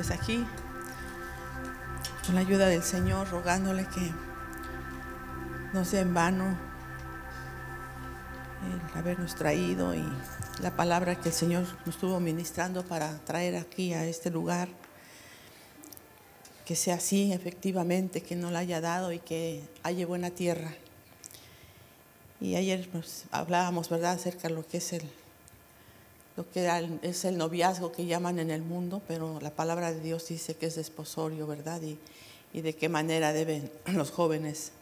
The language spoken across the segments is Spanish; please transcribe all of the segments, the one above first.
Vez aquí con la ayuda del Señor, rogándole que no sea en vano el habernos traído y la palabra que el Señor nos estuvo ministrando para traer aquí a este lugar. Que sea así, efectivamente, que no la haya dado y que haya buena tierra. Y ayer hablábamos, ¿verdad?, acerca de lo que es el que es el noviazgo que llaman en el mundo, pero la palabra de Dios dice que es desposorio, ¿verdad? Y, y de qué manera deben los jóvenes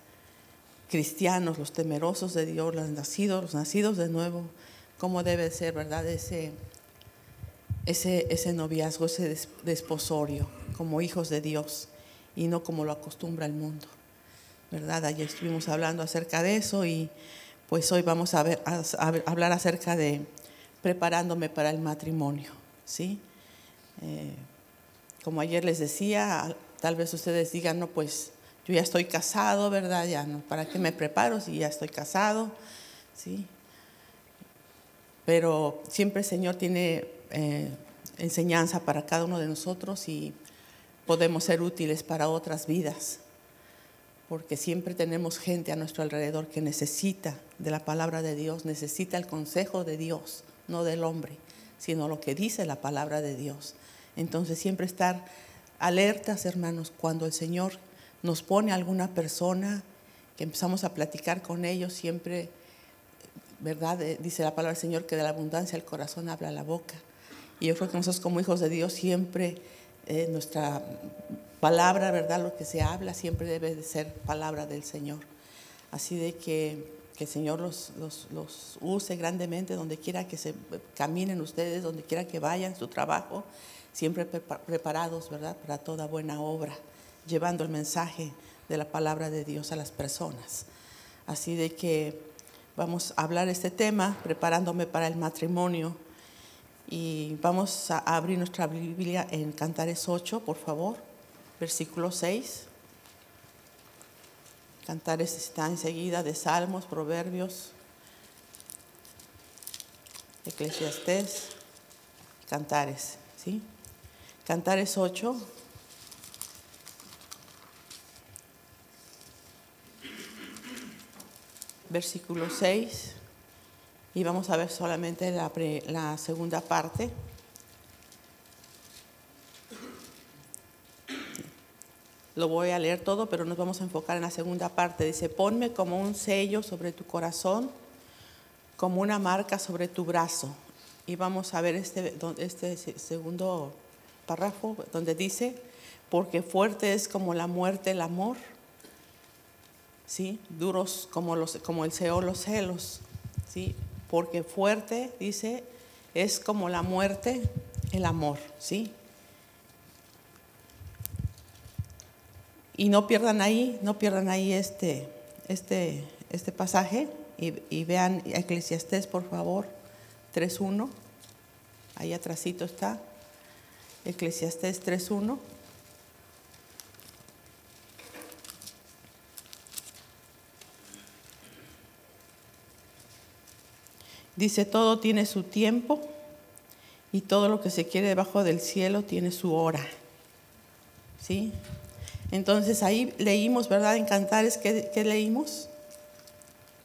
cristianos, los temerosos de Dios, los nacidos, los nacidos de nuevo, cómo debe ser, ¿verdad? Ese, ese, ese noviazgo, ese desposorio, como hijos de Dios y no como lo acostumbra el mundo, ¿verdad? Ayer estuvimos hablando acerca de eso y pues hoy vamos a hablar acerca de preparándome para el matrimonio, ¿sí? Eh, como ayer les decía, tal vez ustedes digan, no, pues yo ya estoy casado, ¿verdad? Ya no, ¿para qué me preparo si ya estoy casado? ¿Sí? Pero siempre el Señor tiene eh, enseñanza para cada uno de nosotros y podemos ser útiles para otras vidas, porque siempre tenemos gente a nuestro alrededor que necesita de la palabra de Dios, necesita el consejo de Dios no del hombre, sino lo que dice la palabra de Dios. Entonces siempre estar alertas, hermanos, cuando el Señor nos pone a alguna persona, que empezamos a platicar con ellos, siempre, ¿verdad? Eh, dice la palabra del Señor que de la abundancia el corazón habla la boca. Y yo creo que nosotros como hijos de Dios siempre, eh, nuestra palabra, ¿verdad? Lo que se habla siempre debe de ser palabra del Señor. Así de que que el Señor los, los, use grandemente donde quiera que se caminen ustedes, donde quiera que vayan, su trabajo, siempre preparados, ¿verdad?, para toda buena obra, llevando el mensaje de la palabra de Dios a las personas. Así de que vamos a hablar este tema, preparándome para el matrimonio. Y vamos a abrir nuestra Biblia en Cantares 8, por favor, versículo 6. Cantares está enseguida de Salmos, Proverbios, Eclesiastés, Cantares, ¿sí? Cantares 8. Versículo 6. Y vamos a ver solamente la, la segunda parte. Lo voy a leer todo, pero nos vamos a enfocar en la segunda parte. Dice, ponme como un sello sobre tu corazón, como una marca sobre tu brazo. Y vamos a ver este, este segundo párrafo donde dice, porque fuerte es como la muerte el amor, ¿sí? duros como, el Seol los celos, ¿sí? porque fuerte, dice, es como la muerte el amor, ¿sí? Y no pierdan ahí, no pierdan ahí este, este, este pasaje y, vean Eclesiastés, por favor, 3.1. Ahí atrásito está. Eclesiastés 3.1. Dice, todo tiene su tiempo y todo lo que se quiere debajo del cielo tiene su hora. ¿Sí? Entonces ahí leímos, ¿verdad? En Cantares, ¿qué, leímos?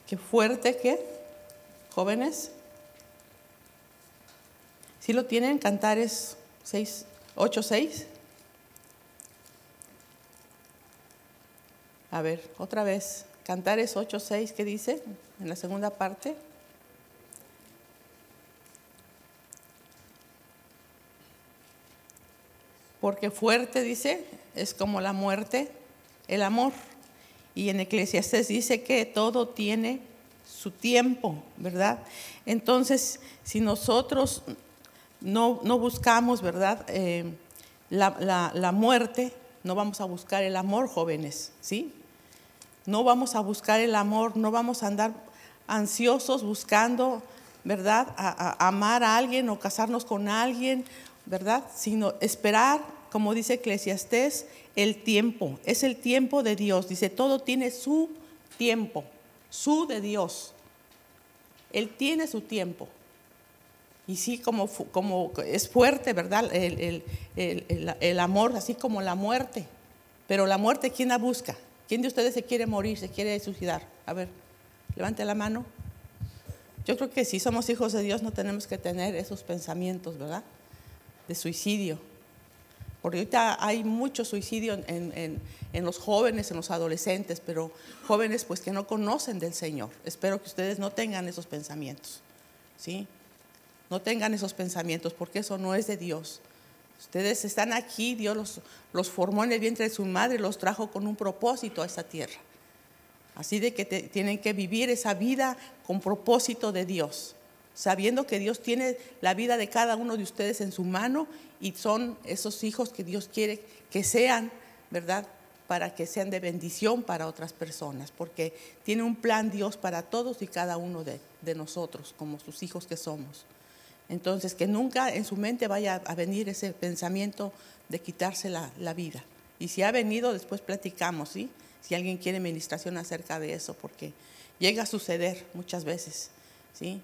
Qué fuerte que, jóvenes. ¿Sí lo tienen? Cantares 6, 8, 6. A ver, otra vez. Cantares 8, 6, ¿qué dice en la segunda parte? Porque fuerte, dice, es como la muerte, el amor. Y en Eclesiastes dice que todo tiene su tiempo, ¿verdad? Entonces, si nosotros no, buscamos, ¿verdad? Eh, la, la, muerte, no vamos a buscar el amor, jóvenes, ¿sí? No vamos a buscar el amor, no vamos a andar ansiosos buscando, ¿verdad? a amar a alguien o casarnos con alguien, ¿verdad? Sino esperar como dice Eclesiastés, el tiempo, es el tiempo de Dios. Dice, todo tiene su tiempo, su de Dios. Él tiene su tiempo. Y sí, como, como es fuerte, ¿verdad? El, el, el, amor, así como la muerte. Pero la muerte, ¿quién la busca? ¿Quién de ustedes se quiere morir, se quiere suicidar? A ver, levante la mano. Yo creo que si somos hijos de Dios no tenemos que tener esos pensamientos, ¿verdad? De suicidio. Porque ahorita hay mucho suicidio en, en, los jóvenes, en los adolescentes, pero jóvenes pues que no conocen del Señor. Espero que ustedes no tengan esos pensamientos, ¿sí? No tengan esos pensamientos porque eso no es de Dios. Ustedes están aquí, Dios los, los formó en el vientre de su madre los trajo con un propósito a esta tierra. Así de que tienen que vivir esa vida con propósito de Dios sabiendo que Dios tiene la vida de cada uno de ustedes en su mano y son esos hijos que Dios quiere que sean, ¿verdad? Para que sean de bendición para otras personas, porque tiene un plan Dios para todos y cada uno de, nosotros, como sus hijos que somos. Entonces, que nunca en su mente vaya a venir ese pensamiento de quitarse la, la vida. Y si ha venido, después platicamos, ¿sí? Si alguien quiere administración acerca de eso, porque llega a suceder muchas veces, ¿sí?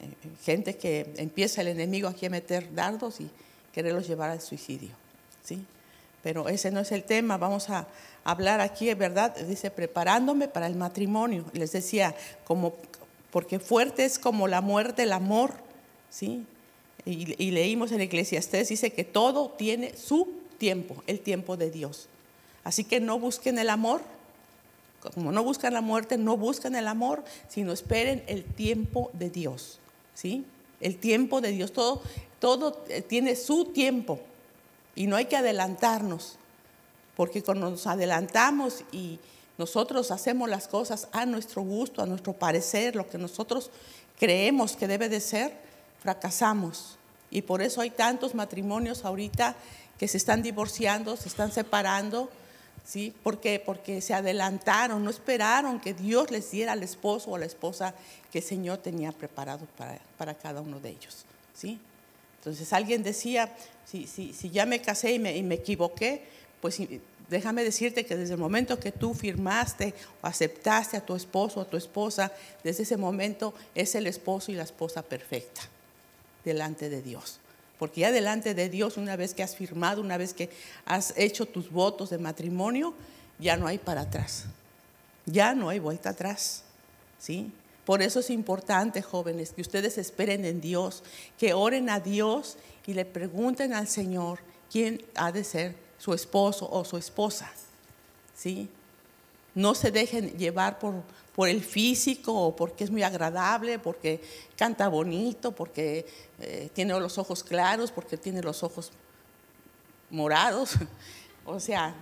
Eh, gente que empieza el enemigo aquí a meter dardos y quererlos llevar al suicidio. ¿sí? Pero ese no es el tema, vamos a hablar aquí, ¿verdad? Dice, preparándome para el matrimonio. Les decía, como, porque fuerte es como la muerte, el amor, ¿sí? Y, leímos en Eclesiastés, dice que todo tiene su tiempo, el tiempo de Dios. Así que no busquen el amor, como no buscan la muerte, no buscan el amor, sino esperen el tiempo de Dios. ¿Sí? El tiempo de Dios, todo, todo eh, tiene su tiempo y no hay que adelantarnos, porque cuando nos adelantamos y nosotros hacemos las cosas a nuestro gusto, a nuestro parecer, lo que nosotros creemos que debe de ser, fracasamos. Y por eso hay tantos matrimonios ahorita que se están divorciando, se están separando, ¿sí? ¿Por qué? Porque se adelantaron, no esperaron que Dios les diera al esposo o a la esposa que el Señor tenía preparado para, para cada uno de ellos, ¿sí? Entonces alguien decía, si, si, si ya me casé y me, y me equivoqué, pues déjame decirte que desde el momento que tú firmaste o aceptaste a tu esposo o a tu esposa, desde ese momento es el esposo y la esposa perfecta delante de Dios. Porque ya delante de Dios, una vez que has firmado, una vez que has hecho tus votos de matrimonio, ya no hay para atrás. Ya no hay vuelta atrás. ¿Sí? Por eso es importante, jóvenes, que ustedes esperen en Dios, que oren a Dios y le pregunten al Señor quién ha de ser su esposo o su esposa. ¿Sí? No se dejen llevar por, por el físico porque es muy agradable, porque canta bonito, porque eh, tiene los ojos claros, porque tiene los ojos morados. o sea,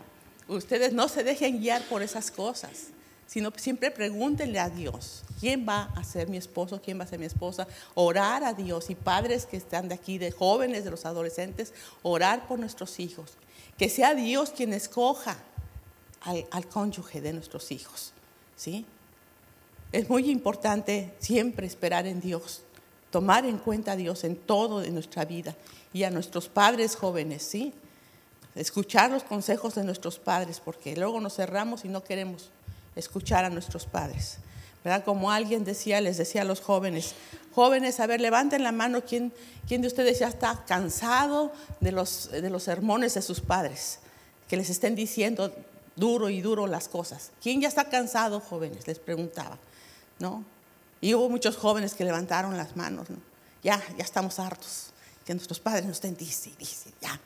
ustedes no se dejen guiar por esas cosas, sino siempre pregúntenle a Dios, ¿quién va a ser mi esposo? ¿Quién va a ser mi esposa? Orar a Dios y padres que están de aquí, de jóvenes, de los adolescentes, orar por nuestros hijos. Que sea Dios quien escoja al, al cónyuge de nuestros hijos. ¿Sí? Es muy importante siempre esperar en Dios, tomar en cuenta a Dios en todo de nuestra vida y a nuestros padres jóvenes, ¿sí? Escuchar los consejos de nuestros padres, porque luego nos cerramos y no queremos escuchar a nuestros padres. ¿Verdad? Como alguien decía, les decía a los jóvenes, jóvenes, a ver, levanten la mano, ¿quién, quién de ustedes ya está cansado de los, de los sermones de sus padres? Que les estén diciendo duro y duro las cosas. ¿Quién ya está cansado, jóvenes? Les preguntaba. ¿No? Y hubo muchos jóvenes que levantaron las manos, ¿no? Ya, ya estamos hartos, que nuestros padres nos estén, dice, dice, ya.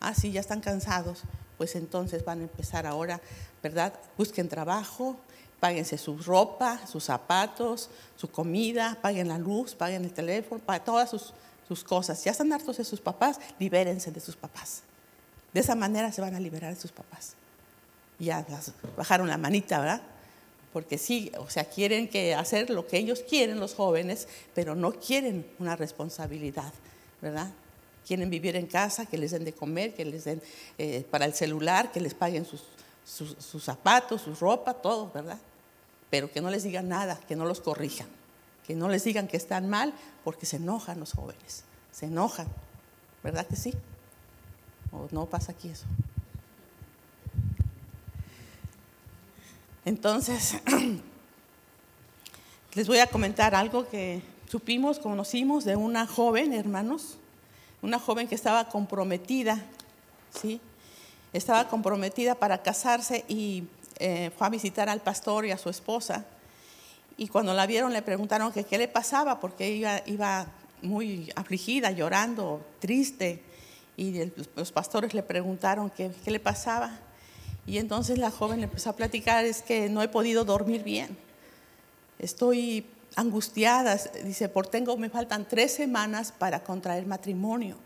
Ah, sí, ya están cansados, pues entonces van a empezar ahora, ¿verdad? Busquen trabajo, páguense su ropa, sus zapatos, su comida, paguen la luz, paguen el teléfono, paguen todas sus, sus cosas. Ya están hartos de sus papás, libérense de sus papás. De esa manera se van a liberar de sus papás. Ya bajaron la manita, ¿verdad? Porque sí, o sea, quieren que hacer lo que ellos quieren los jóvenes, pero no quieren una responsabilidad, ¿verdad? Quieren vivir en casa, que les den de comer, que les den eh, para el celular, que les paguen sus, sus, zapatos, su ropa, todo, ¿verdad? Pero que no les digan nada, que no los corrijan, que no les digan que están mal, porque se enojan los jóvenes, se enojan, ¿verdad que sí? ¿O no pasa aquí eso? Entonces, les voy a comentar algo que supimos, conocimos de una joven, hermanos, una joven que estaba comprometida, ¿sí? Estaba comprometida para casarse y eh, fue a visitar al pastor y a su esposa. Y cuando la vieron le preguntaron que qué le pasaba, porque iba, iba muy afligida, llorando, triste. Y los pastores le preguntaron qué, qué le pasaba. Y entonces la joven le empezó a platicar, es que no he podido dormir bien. Estoy angustiada, dice, por tengo, me faltan tres semanas para contraer matrimonio.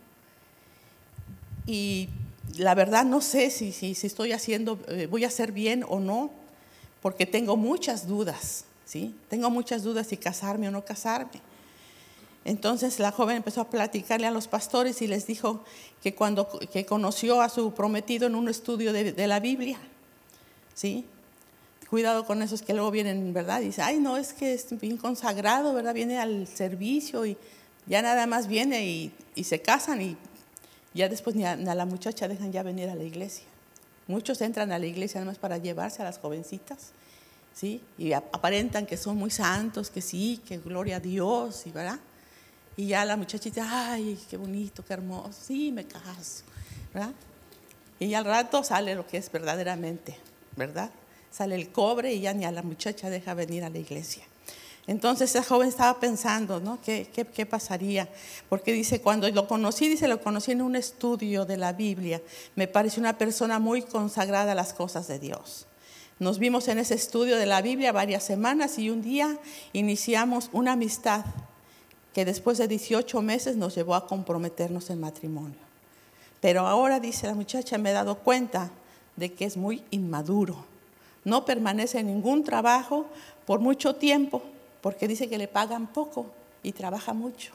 Y la verdad no sé si, si, estoy haciendo, eh, voy a hacer bien o no, porque tengo muchas dudas, ¿sí? Tengo muchas dudas si casarme o no casarme. Entonces la joven empezó a platicarle a los pastores y les dijo que cuando que conoció a su prometido en un estudio de, la Biblia, ¿sí? Cuidado con esos que luego vienen, ¿verdad? Dice, ay, no, es que es bien consagrado, ¿verdad? Viene al servicio y ya nada más viene y, se casan y ya después ni a, a, la muchacha dejan ya venir a la iglesia. Muchos entran a la iglesia nada más para llevarse a las jovencitas, ¿sí? Y aparentan que son muy santos, que sí, que gloria a Dios, ¿y verdad? Y ya la muchachita, ay, qué bonito, qué hermoso, sí, me caso, ¿verdad? Y al rato sale lo que es verdaderamente, ¿verdad? Sale el cobre y ya ni a la muchacha deja venir a la iglesia. Entonces esa joven estaba pensando, ¿no? ¿Qué, qué, qué pasaría? Porque dice, cuando lo conocí, dice, lo conocí en un estudio de la Biblia, me pareció una persona muy consagrada a las cosas de Dios. Nos vimos en ese estudio de la Biblia varias semanas y un día iniciamos una amistad que después de 18 meses nos llevó a comprometernos en matrimonio. Pero ahora, dice la muchacha, me he dado cuenta de que es muy inmaduro. No permanece en ningún trabajo por mucho tiempo, porque dice que le pagan poco y trabaja mucho.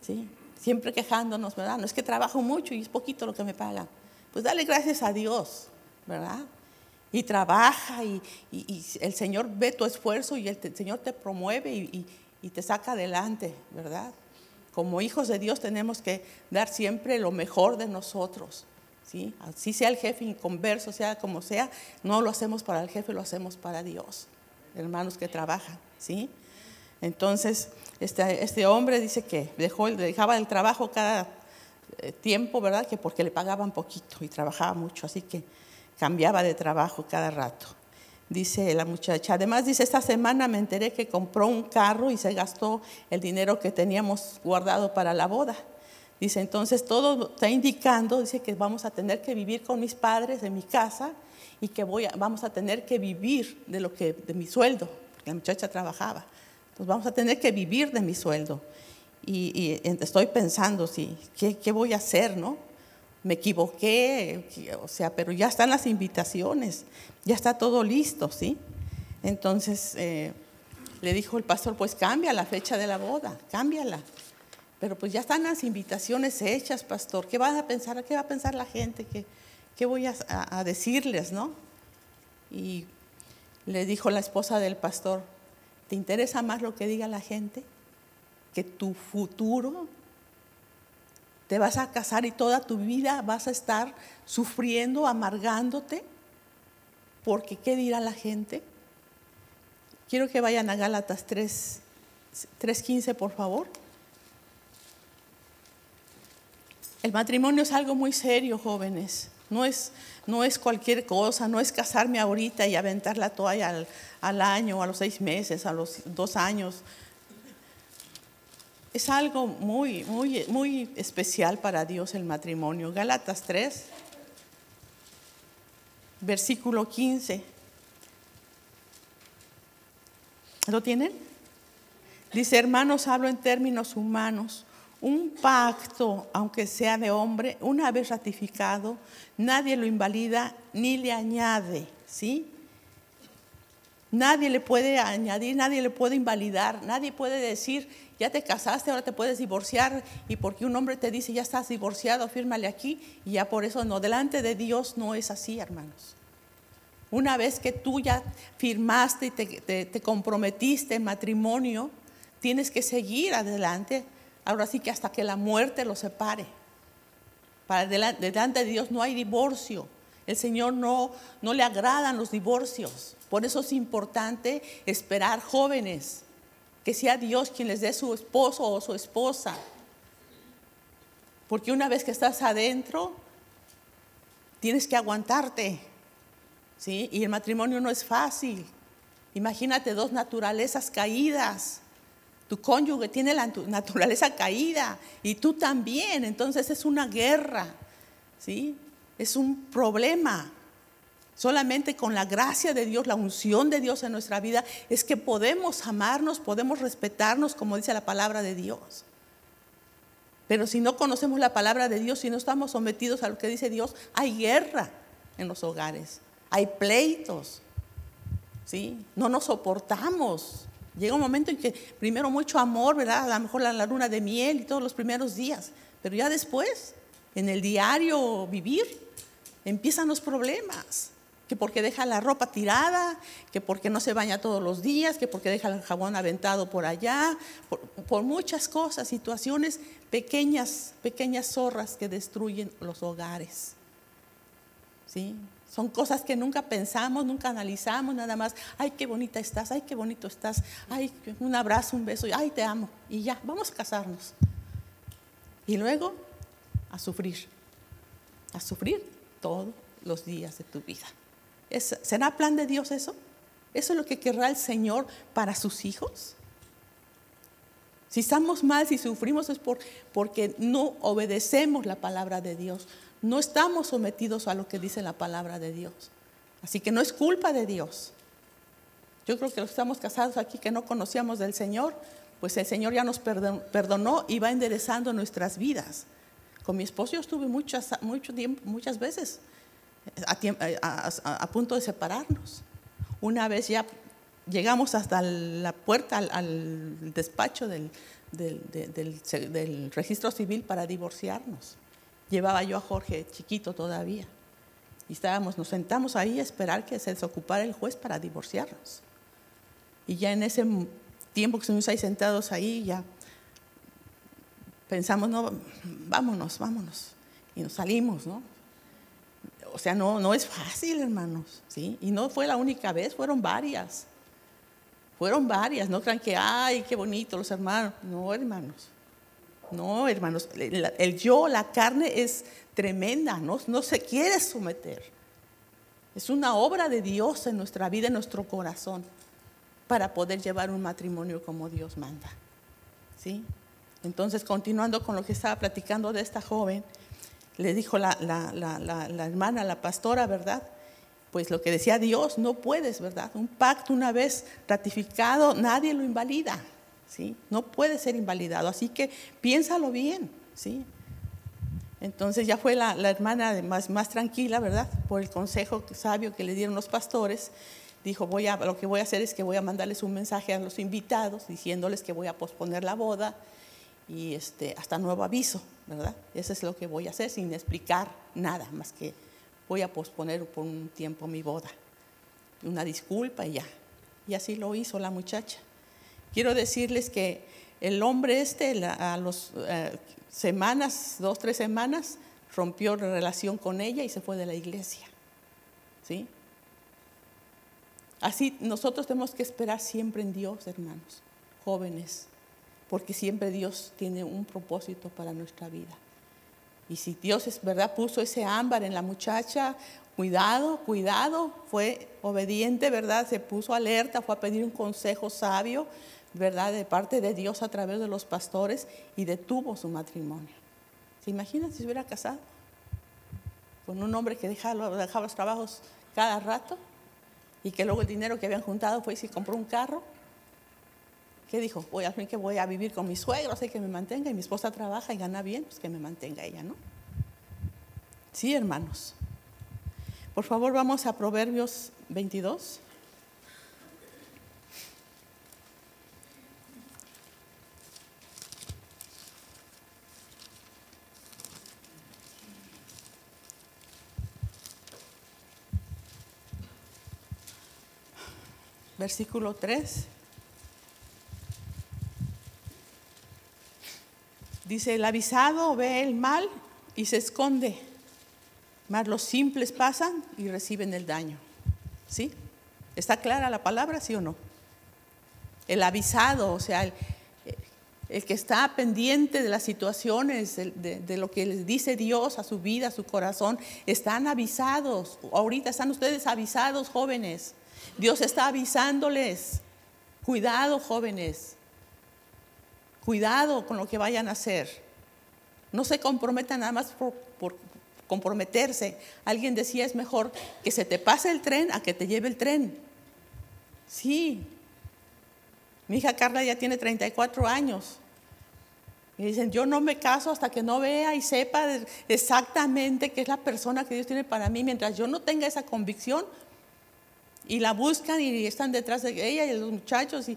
¿sí? Siempre quejándonos, ¿verdad? No es que trabajo mucho y es poquito lo que me pagan. Pues dale gracias a Dios, ¿verdad? Y trabaja y, y, el Señor ve tu esfuerzo y el, el Señor te promueve y, y te saca adelante, ¿verdad? Como hijos de Dios tenemos que dar siempre lo mejor de nosotros, ¿sí? Así sea el jefe inconverso, sea como sea, no lo hacemos para el jefe, lo hacemos para Dios, hermanos que trabajan, ¿sí? Entonces, este, este hombre dice que dejó, dejaba el trabajo cada eh, tiempo, ¿verdad? Que porque le pagaban poquito y trabajaba mucho, así que cambiaba de trabajo cada rato dice la muchacha. Además dice, esta semana me enteré que compró un carro y se gastó el dinero que teníamos guardado para la boda. Dice, entonces todo está indicando, dice que vamos a tener que vivir con mis padres en mi casa y que voy vamos a tener que vivir de lo que de mi sueldo, porque la muchacha trabajaba. Entonces vamos a tener que vivir de mi sueldo. Y, y estoy pensando, sí, ¿qué, ¿qué voy a hacer, no? Me equivoqué, o sea, pero ya están las invitaciones, ya está todo listo, ¿sí? Entonces eh, le dijo el pastor, pues cambia la fecha de la boda, cámbiala. Pero pues ya están las invitaciones hechas, pastor. ¿Qué van a pensar? ¿Qué va a pensar la gente? ¿Qué, qué voy a, a decirles, no? Y le dijo la esposa del pastor, ¿te interesa más lo que diga la gente que tu futuro? Te vas a casar y toda tu vida vas a estar sufriendo, amargándote, porque ¿qué dirá la gente? Quiero que vayan a Gálatas 3, 3.15, por favor. El matrimonio es algo muy serio, jóvenes. No es, no es cualquier cosa, no es casarme ahorita y aventar la toalla al, al año, a los seis meses, a los dos años es algo muy, muy, muy especial para Dios el matrimonio. Gálatas 3, versículo 15. ¿Lo tienen? Dice, hermanos, hablo en términos humanos. Un pacto, aunque sea de hombre, una vez ratificado, nadie lo invalida ni le añade, ¿sí? Nadie le puede añadir, nadie le puede invalidar, nadie puede decir, ya te casaste, ahora te puedes divorciar y porque un hombre te dice, ya estás divorciado, fírmale aquí y ya por eso no, delante de Dios no es así, hermanos. Una vez que tú ya firmaste y te, te, te comprometiste en matrimonio, tienes que seguir adelante, ahora sí que hasta que la muerte lo separe. Para delante, delante de Dios no hay divorcio. El Señor no, no le agradan los divorcios. Por eso es importante esperar jóvenes que sea Dios quien les dé su esposo o su esposa. Porque una vez que estás adentro, tienes que aguantarte. ¿sí? Y el matrimonio no es fácil. Imagínate dos naturalezas caídas. Tu cónyuge tiene la naturaleza caída y tú también. Entonces es una guerra. ¿sí? Es un problema. Solamente con la gracia de Dios, la unción de Dios en nuestra vida, es que podemos amarnos, podemos respetarnos, como dice la palabra de Dios. Pero si no conocemos la palabra de Dios, si no estamos sometidos a lo que dice Dios, hay guerra en los hogares, hay pleitos, ¿sí? No nos soportamos. Llega un momento en que primero mucho amor, ¿verdad? A lo mejor la, la luna de miel y todos los primeros días, pero ya después, en el diario vivir, empiezan los problemas que porque deja la ropa tirada, que porque no se baña todos los días, que porque deja el jabón aventado por allá, por, muchas cosas, situaciones pequeñas, pequeñas zorras que destruyen los hogares. ¿Sí? Son cosas que nunca pensamos, nunca analizamos, nada más, ay, qué bonita estás, ay, qué bonito estás, ay, un abrazo, un beso, ay, te amo, y ya, vamos a casarnos. Y luego, a sufrir, a sufrir todos los días de tu vida. ¿Será plan de Dios eso? ¿Eso es lo que querrá el Señor para sus hijos? Si estamos mal, si sufrimos es por, porque no obedecemos la palabra de Dios. No estamos sometidos a lo que dice la palabra de Dios. Así que no es culpa de Dios. Yo creo que los que estamos casados aquí que no conocíamos del Señor, pues el Señor ya nos perdonó y va enderezando nuestras vidas. Con mi esposo yo estuve muchas, mucho tiempo, muchas veces a, punto de separarnos. Una vez ya llegamos hasta la puerta al, despacho del, del, registro civil para divorciarnos. Llevaba yo a Jorge chiquito todavía. Y estábamos, nos sentamos ahí a esperar que se desocupara el juez para divorciarnos. Y ya en ese tiempo que estuvimos ahí sentados ahí, ya pensamos, no, vámonos, vámonos. Y nos salimos, ¿no? o sea, no, no es fácil, hermanos, ¿sí? Y no fue la única vez, fueron varias. Fueron varias, no crean que, ay, qué bonito los hermanos. No, hermanos. No, hermanos, el, yo, la carne es tremenda, no, no se quiere someter. Es una obra de Dios en nuestra vida, en nuestro corazón, para poder llevar un matrimonio como Dios manda. ¿Sí? Entonces, continuando con lo que estaba platicando de esta joven, le dijo la, hermana, la pastora, ¿verdad? Pues lo que decía Dios, no puedes, ¿verdad? Un pacto una vez ratificado, nadie lo invalida, ¿sí? No puede ser invalidado, así que piénsalo bien, ¿sí? Entonces ya fue la, hermana más, más tranquila, ¿verdad? Por el consejo sabio que le dieron los pastores, dijo, voy a, lo que voy a hacer es que voy a mandarles un mensaje a los invitados diciéndoles que voy a posponer la boda y este, hasta nuevo aviso, ¿verdad? Eso es lo que voy a hacer sin explicar nada, más que voy a posponer por un tiempo mi boda. Una disculpa y ya. Y así lo hizo la muchacha. Quiero decirles que el hombre este, a las eh, semanas, dos, tres semanas, rompió relación con ella y se fue de la iglesia. ¿Sí? Así nosotros tenemos que esperar siempre en Dios, hermanos, jóvenes porque siempre Dios tiene un propósito para nuestra vida. Y si Dios es verdad puso ese ámbar en la muchacha, cuidado, cuidado, fue obediente, ¿verdad? Se puso alerta, fue a pedir un consejo sabio, ¿verdad? De parte de Dios a través de los pastores y detuvo su matrimonio. ¿Se imaginan si se hubiera casado con un hombre que dejaba, los trabajos cada rato y que luego el dinero que habían juntado fue y compró un carro? ¿Qué dijo? Voy a que voy a vivir con mis suegros, hay que me mantenga, y mi esposa trabaja y gana bien, pues que me mantenga ella, ¿no? Sí, hermanos. Por favor, vamos a Proverbios 22. Versículo 3. Dice, el avisado ve el mal y se esconde, mas los simples pasan y reciben el daño. ¿Sí? ¿Está clara la palabra, sí o no? el avisado, o sea, el, que está pendiente de las situaciones, de, de, lo que les dice Dios a su vida, a su corazón, están avisados. Ahorita están ustedes avisados, jóvenes. Dios está avisándoles. Cuidado, jóvenes. Cuidado con lo que vayan a hacer. No se comprometan nada más por, comprometerse. Alguien decía, es mejor que se te pase el tren a que te lleve el tren. Sí. Mi hija Carla ya tiene 34 años. Y dicen, yo no me caso hasta que no vea y sepa exactamente qué es la persona que Dios tiene para mí. Mientras yo no tenga esa convicción, y la buscan y están detrás de ella y los muchachos, y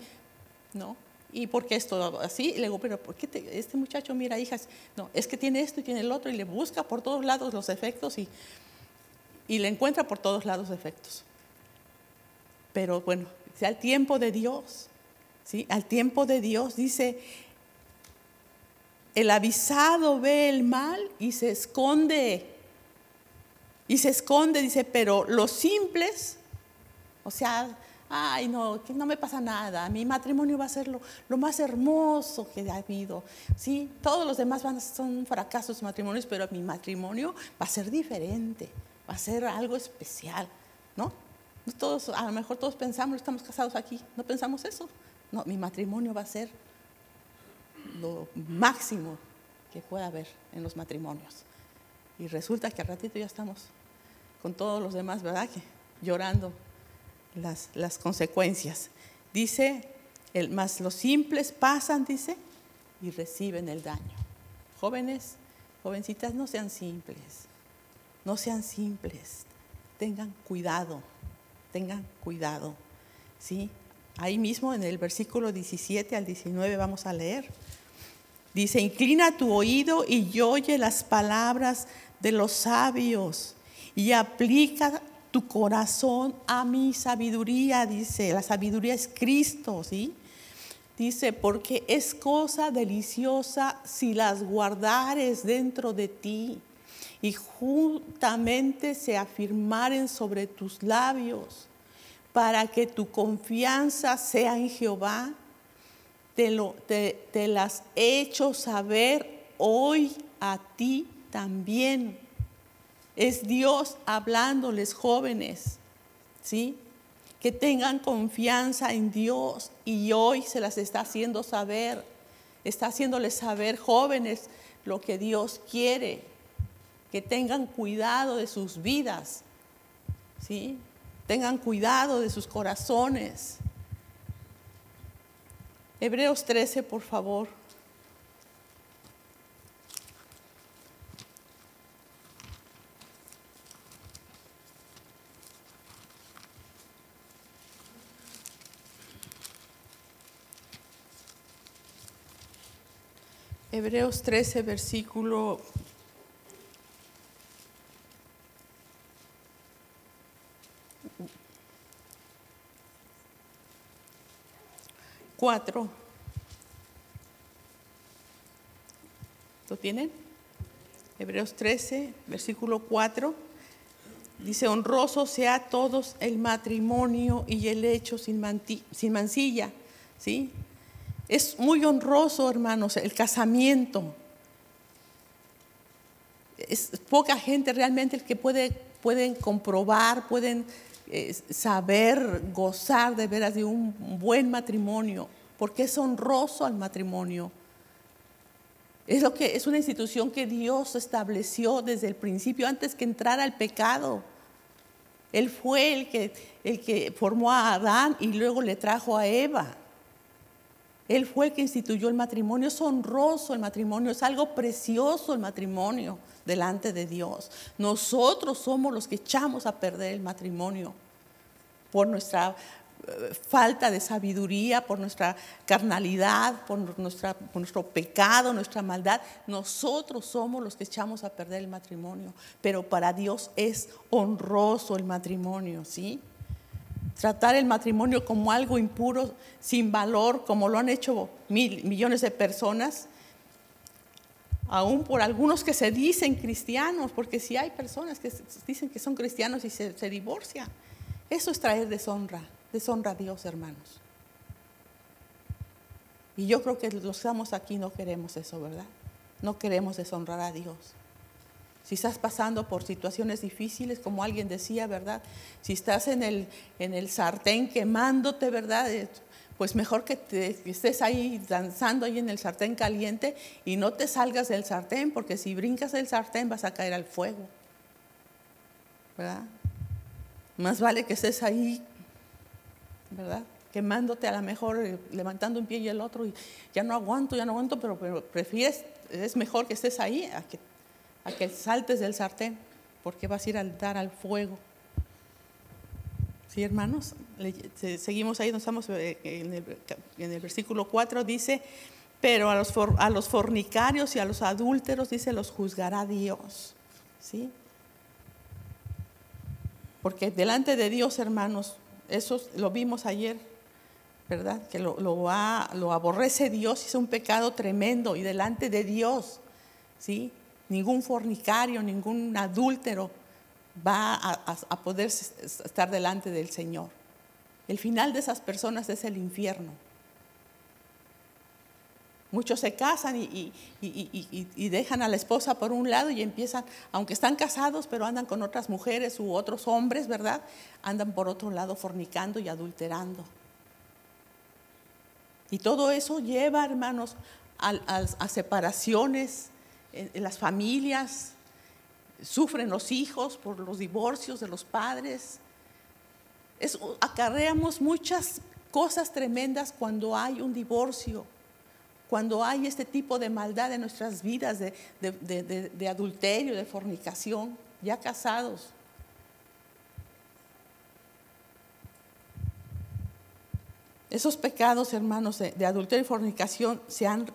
no. ¿Y por qué esto así? Y le digo, pero ¿por qué este muchacho mira hijas? No, es que tiene esto y tiene el otro, y le busca por todos lados los efectos y, y le encuentra por todos lados efectos. Pero bueno, al tiempo de Dios, ¿sí? Al tiempo de Dios dice, el avisado ve el mal y se esconde. Y se esconde, dice, pero los simples, o sea, ay, no, que no me pasa nada, mi matrimonio va a ser lo, más hermoso que ha habido. Sí, todos los demás van, son fracasos matrimonios, pero mi matrimonio va a ser diferente, va a ser algo especial, ¿no? Todos, a lo mejor todos pensamos, estamos casados aquí, no pensamos eso. No, mi matrimonio va a ser lo máximo que pueda haber en los matrimonios. Y resulta que al ratito ya estamos con todos los demás, ¿verdad? Que llorando las, las consecuencias. Dice, el, más los simples pasan, dice, y reciben el daño. Jóvenes, jovencitas, no sean simples, no sean simples, tengan cuidado, tengan cuidado, ¿sí? Ahí mismo en el versículo 17 al 19 vamos a leer. Dice, inclina tu oído y oye las palabras de los sabios y aplica tu corazón a mi sabiduría, dice, la sabiduría es Cristo, ¿sí? Dice, porque es cosa deliciosa si las guardares dentro de ti y juntamente se afirmaren sobre tus labios, para que tu confianza sea en Jehová. Te, las he hecho saber hoy a ti también es Dios hablándoles jóvenes, ¿sí? Que tengan confianza en Dios y hoy se las está haciendo saber, está haciéndoles saber jóvenes lo que Dios quiere, que tengan cuidado de sus vidas, ¿sí? Tengan cuidado de sus corazones. Hebreos 13, por favor. Hebreos 13, versículo cuatro. ¿Lo tienen? Hebreos 13, versículo 4. Dice, honroso sea todos el matrimonio y el hecho sin, sin mancilla. ¿Sí? Es muy honroso, hermanos, el casamiento. Es poca gente realmente el que puede, pueden comprobar, pueden eh, saber, gozar de veras de un buen matrimonio, porque es honroso al matrimonio. Es, lo que, es una institución que Dios estableció desde el principio, antes que entrara el pecado. Él fue el que, el que formó a Adán y luego le trajo a Eva. Él fue el que instituyó el matrimonio. Es honroso el matrimonio, es algo precioso el matrimonio delante de Dios. Nosotros somos los que echamos a perder el matrimonio por nuestra eh, falta de sabiduría, por nuestra carnalidad, por, por nuestro pecado, nuestra maldad. Nosotros somos los que echamos a perder el matrimonio. Pero para Dios es honroso el matrimonio, ¿sí? Tratar el matrimonio como algo impuro, sin valor, como lo han hecho mil, millones de personas, aún por algunos que se dicen cristianos, porque si hay personas que dicen que son cristianos y se, se divorcian, eso es traer deshonra, deshonra a Dios, hermanos. Y yo creo que los que estamos aquí no queremos eso, ¿verdad? No queremos deshonrar a Dios. Si estás pasando por situaciones difíciles, como alguien decía, ¿verdad? Si estás en el, en el sartén quemándote, ¿verdad? Eh, pues mejor que, te, estés ahí danzando ahí en el sartén caliente y no te salgas del sartén, porque si brincas del sartén vas a caer al fuego. ¿Verdad? Más vale que estés ahí, ¿verdad? Quemándote a lo mejor, eh, levantando un pie y el otro, y ya no aguanto, ya no aguanto, pero, pero prefieres, es mejor que estés ahí a que que saltes del sartén, porque vas a ir a dar al fuego. ¿Sí, hermanos? seguimos ahí, nos estamos eh, en el, versículo 4, dice, pero a los, a los fornicarios y a los adúlteros, dice, los juzgará Dios. ¿Sí? Porque delante de Dios, hermanos, eso lo vimos ayer, ¿verdad? Que lo, lo aborrece Dios, es un pecado tremendo y delante de Dios, ¿sí? Ningún fornicario, ningún adúltero va a, poder estar delante del Señor. El final de esas personas es el infierno. Muchos se casan y, dejan a la esposa por un lado y empiezan, aunque están casados, pero andan con otras mujeres u otros hombres, ¿verdad? Andan por otro lado fornicando y adulterando. Y todo eso lleva, hermanos, a separaciones, en, las familias, sufren los hijos por los divorcios de los padres. acarreamos muchas cosas tremendas cuando hay un divorcio, cuando hay este tipo de maldad en nuestras vidas, de adulterio, de fornicación, ya casados. Esos pecados, hermanos, de, adulterio y fornicación, se han,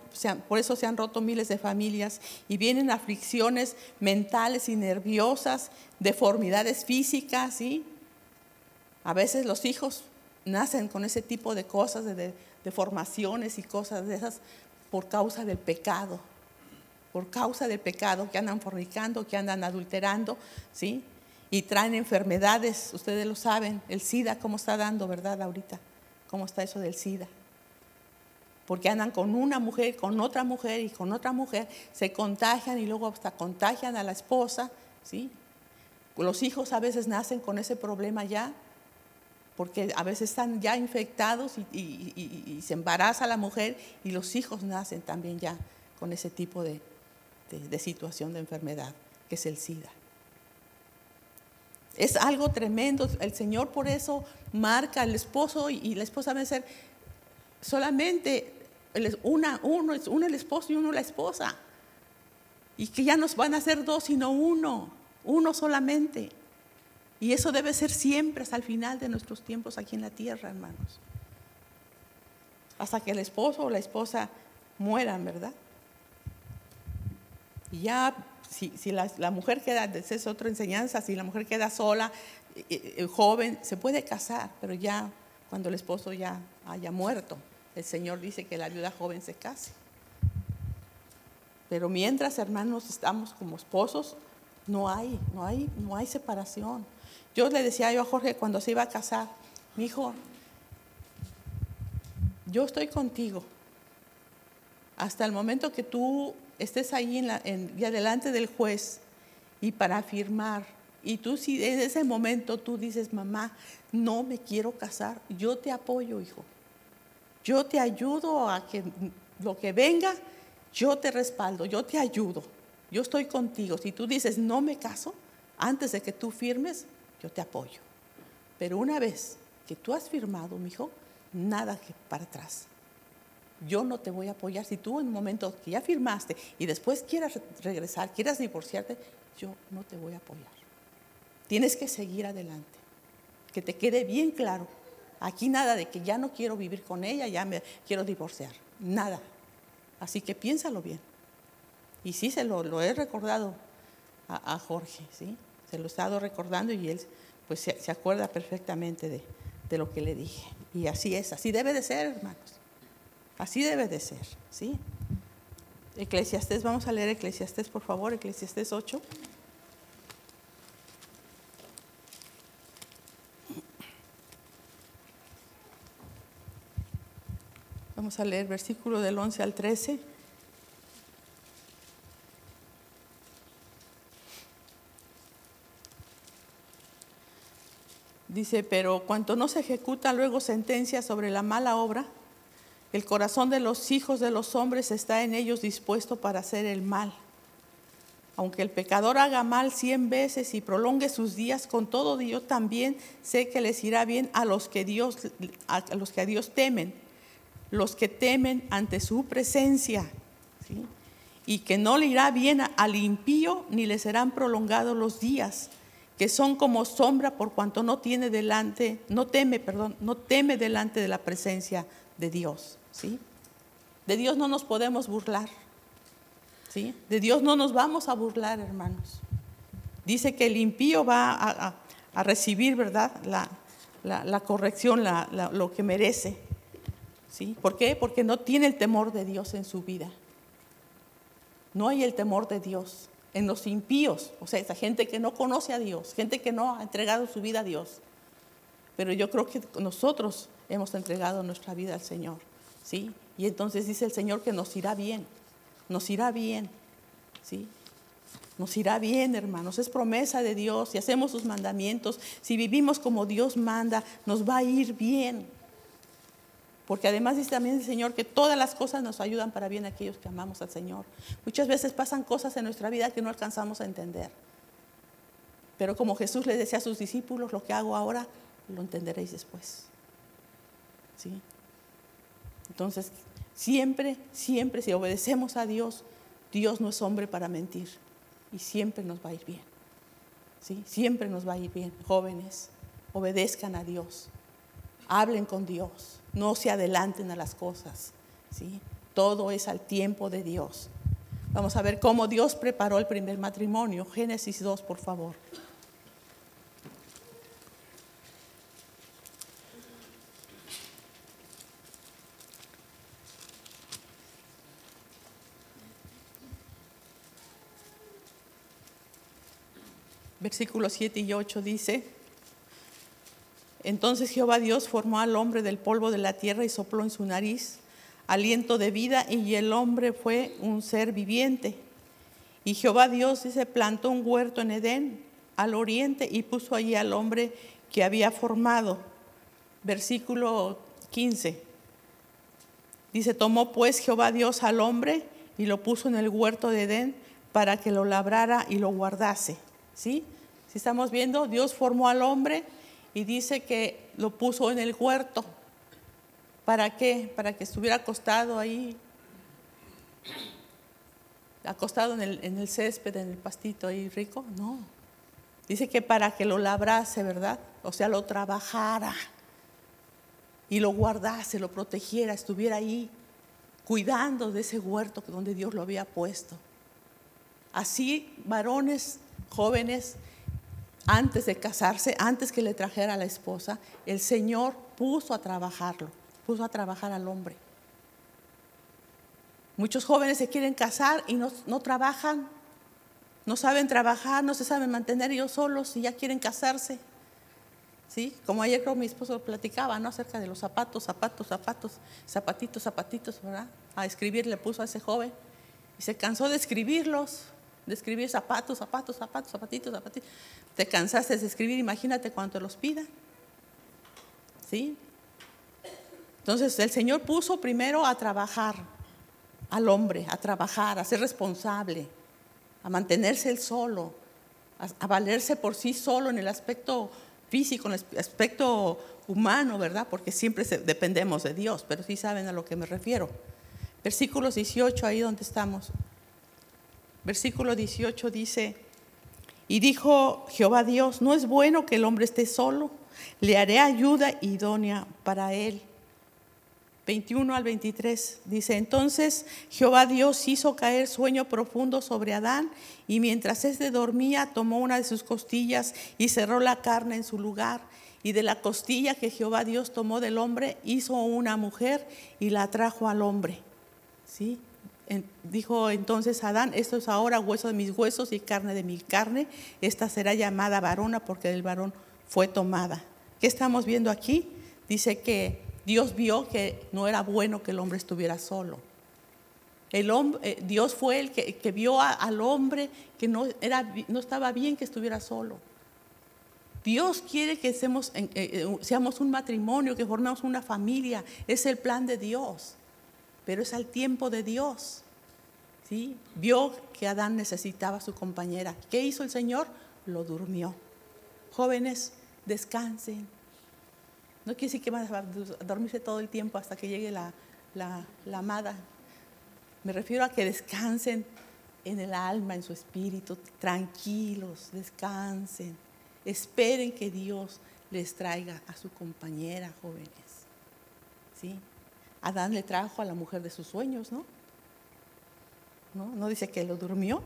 por eso se han roto miles de familias y vienen aflicciones mentales y nerviosas, deformidades físicas, ¿sí? A veces los hijos nacen con ese tipo de cosas, de deformaciones y cosas de esas por causa del pecado, por causa del pecado que andan fornicando, que andan adulterando, ¿sí? Y traen enfermedades, ustedes lo saben, el SIDA, ¿cómo está dando, verdad, ahorita? Cómo está eso del SIDA. Porque andan con una mujer, con otra mujer y con otra mujer, se contagian y luego hasta contagian a la esposa, ¿sí? Los hijos a veces nacen con ese problema ya, porque a veces están ya infectados y, se embaraza la mujer y los hijos nacen también ya con ese tipo de situación de enfermedad, que es el SIDA. Es algo tremendo. El Señor por eso marca al esposo y la esposa debe ser solamente una, uno, uno el esposo y uno la esposa. Y que ya nos van a ser dos, sino uno, uno solamente. Y eso debe ser siempre hasta el final de nuestros tiempos aquí en la tierra, hermanos. Hasta que el esposo o la esposa mueran, ¿verdad? Y ya si, la, mujer queda, esa es otra enseñanza, si la mujer queda sola, eh, eh, joven, se puede casar, pero ya cuando el esposo ya haya muerto, el Señor dice que la viuda joven se case. Pero mientras, hermanos, estamos como esposos, no hay, no hay, no hay separación. Yo le decía yo a Jorge cuando se iba a casar, mi hijo, yo estoy contigo. Hasta el momento que tú estés ahí en la, ya delante del juez y para firmar, y tú si en ese momento tú dices, mamá, no me quiero casar, yo te apoyo, hijo. Yo te ayudo a que lo que venga, yo te respaldo, yo te ayudo, yo estoy contigo. Si tú dices, no me caso, antes de que tú firmes, yo te apoyo. Pero una vez que tú has firmado, mi hijo, nada que para atrás yo no te voy a apoyar. Si tú en un momento que ya firmaste y después quieras regresar, quieras divorciarte, yo no te voy a apoyar. Tienes que seguir adelante. Que te quede bien claro. Aquí nada de que ya no quiero vivir con ella, ya me quiero divorciar. Nada. Así que piénsalo bien. Y sí, se lo, he recordado a, Jorge, ¿sí? Se lo he estado recordando y él pues se, acuerda perfectamente de lo que le dije. Y así es, así debe de ser, hermanos. Así debe de ser, ¿sí? Eclesiastés, vamos a leer Eclesiastés, por favor, Eclesiastés 8. Vamos a leer versículo del 11 al 13. Dice, pero cuanto no se ejecuta luego sentencia sobre la mala obra, el corazón de los hijos de los hombres está en ellos dispuesto para hacer el mal. Aunque el pecador haga mal cien veces y prolongue sus días, con todo yo también sé que les irá bien a los que, Dios, a los que a Dios temen, los que temen ante su presencia. Y que no le irá bien al impío ni le serán prolongados los días que son como sombra por cuanto no tiene delante, no teme, perdón, no teme delante de la presencia de Dios, ¿sí? De Dios no nos podemos burlar, ¿sí? De Dios no nos vamos a burlar, hermanos. Dice que el impío va a, recibir, ¿verdad? La, corrección, lo que merece, ¿sí? ¿Por qué? Porque no tiene el temor de Dios en su vida. No hay el temor de Dios en los impíos, o sea, esa gente que no conoce a Dios, gente que no ha entregado su vida a Dios. Pero yo creo que nosotros hemos entregado nuestra vida al Señor, ¿sí? Y entonces dice el Señor que nos irá bien, nos irá bien, ¿sí? Nos irá bien, hermanos, es promesa de Dios. Si hacemos sus mandamientos, si vivimos como Dios manda, nos va a ir bien. Porque además dice también el Señor que todas las cosas nos ayudan para bien a aquellos que amamos al Señor. Muchas veces pasan cosas en nuestra vida que no alcanzamos a entender. Pero como Jesús le decía a sus discípulos, lo que hago ahora lo entenderéis después. ¿Sí? Entonces, siempre, siempre, si obedecemos a Dios, Dios no es hombre para mentir. Y siempre nos va a ir bien. ¿Sí? Siempre nos va a ir bien. Jóvenes, obedezcan a Dios. Hablen con Dios no se adelanten a las cosas. ¿sí? Todo es al tiempo de Dios. Vamos a ver cómo Dios preparó el primer matrimonio. Génesis 2, por favor. Versículos 7 y 8 dice, entonces Jehová Dios formó al hombre del polvo de la tierra y sopló en su nariz aliento de vida y el hombre fue un ser viviente. Y Jehová Dios se plantó un huerto en Edén al oriente y puso allí al hombre que había formado. Versículo 15. Dice, tomó pues Jehová Dios al hombre y lo puso en el huerto de Edén para que lo labrara y lo guardase. ¿Sí? Estamos viendo, Dios formó al hombre y dice que lo puso en el huerto. ¿Para qué? Para que estuviera acostado ahí, acostado en el, en el césped, en el pastito ahí rico. No. Dice que para que lo labrase, ¿verdad? O sea, lo trabajara y lo guardase, lo protegiera, estuviera ahí cuidando de ese huerto donde Dios lo había puesto. Así, varones jóvenes antes de casarse, antes que le trajera a la esposa, el Señor puso a trabajarlo, puso a trabajar al hombre. Muchos jóvenes se quieren casar y no, trabajan, no saben trabajar, no se saben mantener ellos solos y ya quieren casarse. ¿Sí? Como ayer con mi esposo platicaba, ¿no? Acerca de los zapatos, zapatos, zapatos, zapatitos, zapatitos, ¿verdad? A escribir le puso a ese joven y se cansó de escribirlos de escribir zapatos, zapatos, zapatos, zapatitos, zapatitos. Te cansaste de escribir, imagínate cuánto los pidan. ¿Sí? Entonces el Señor puso primero a trabajar al hombre, a trabajar, a ser responsable, a mantenerse él solo, a, valerse por sí solo en el aspecto físico, en el aspecto humano, ¿verdad? Porque siempre dependemos de Dios, pero sí saben a lo que me refiero. Versículos 18, ahí donde estamos versículo 18 dice, y dijo Jehová Dios, no es bueno que el hombre esté solo, le haré ayuda idónea para él. 21 al 23 dice, entonces Jehová Dios hizo caer sueño profundo sobre Adán y mientras éste dormía tomó una de sus costillas y cerró la carne en su lugar. Y de la costilla que Jehová Dios tomó del hombre hizo una mujer y la trajo al hombre. ¿Sí? Dijo entonces Adán, esto es ahora hueso de mis huesos y carne de mi carne, esta será llamada varona porque del varón fue tomada. ¿Qué estamos viendo aquí? Dice que Dios vio que no era bueno que el hombre estuviera solo. El hombre, eh, Dios fue el que, vio al hombre que no, era, no estaba bien que estuviera solo. Dios quiere que seamos, eh, eh, seamos un matrimonio, que formemos una familia. Es el plan de Dios, pero es al tiempo de Dios. ¿sí? Vio que Adán necesitaba a su compañera. ¿Qué hizo el Señor? Lo durmió. Jóvenes, descansen. No quiere decir que van a dormirse todo el tiempo hasta que llegue la, la, la amada me refiero a que descansen en el alma, en su espíritu, tranquilos, descansen. Esperen que Dios les traiga a su compañera, jóvenes. ¿Sí? Adán le trajo a la mujer de sus sueños, ¿no? ¿No? ¿No dice que lo durmió?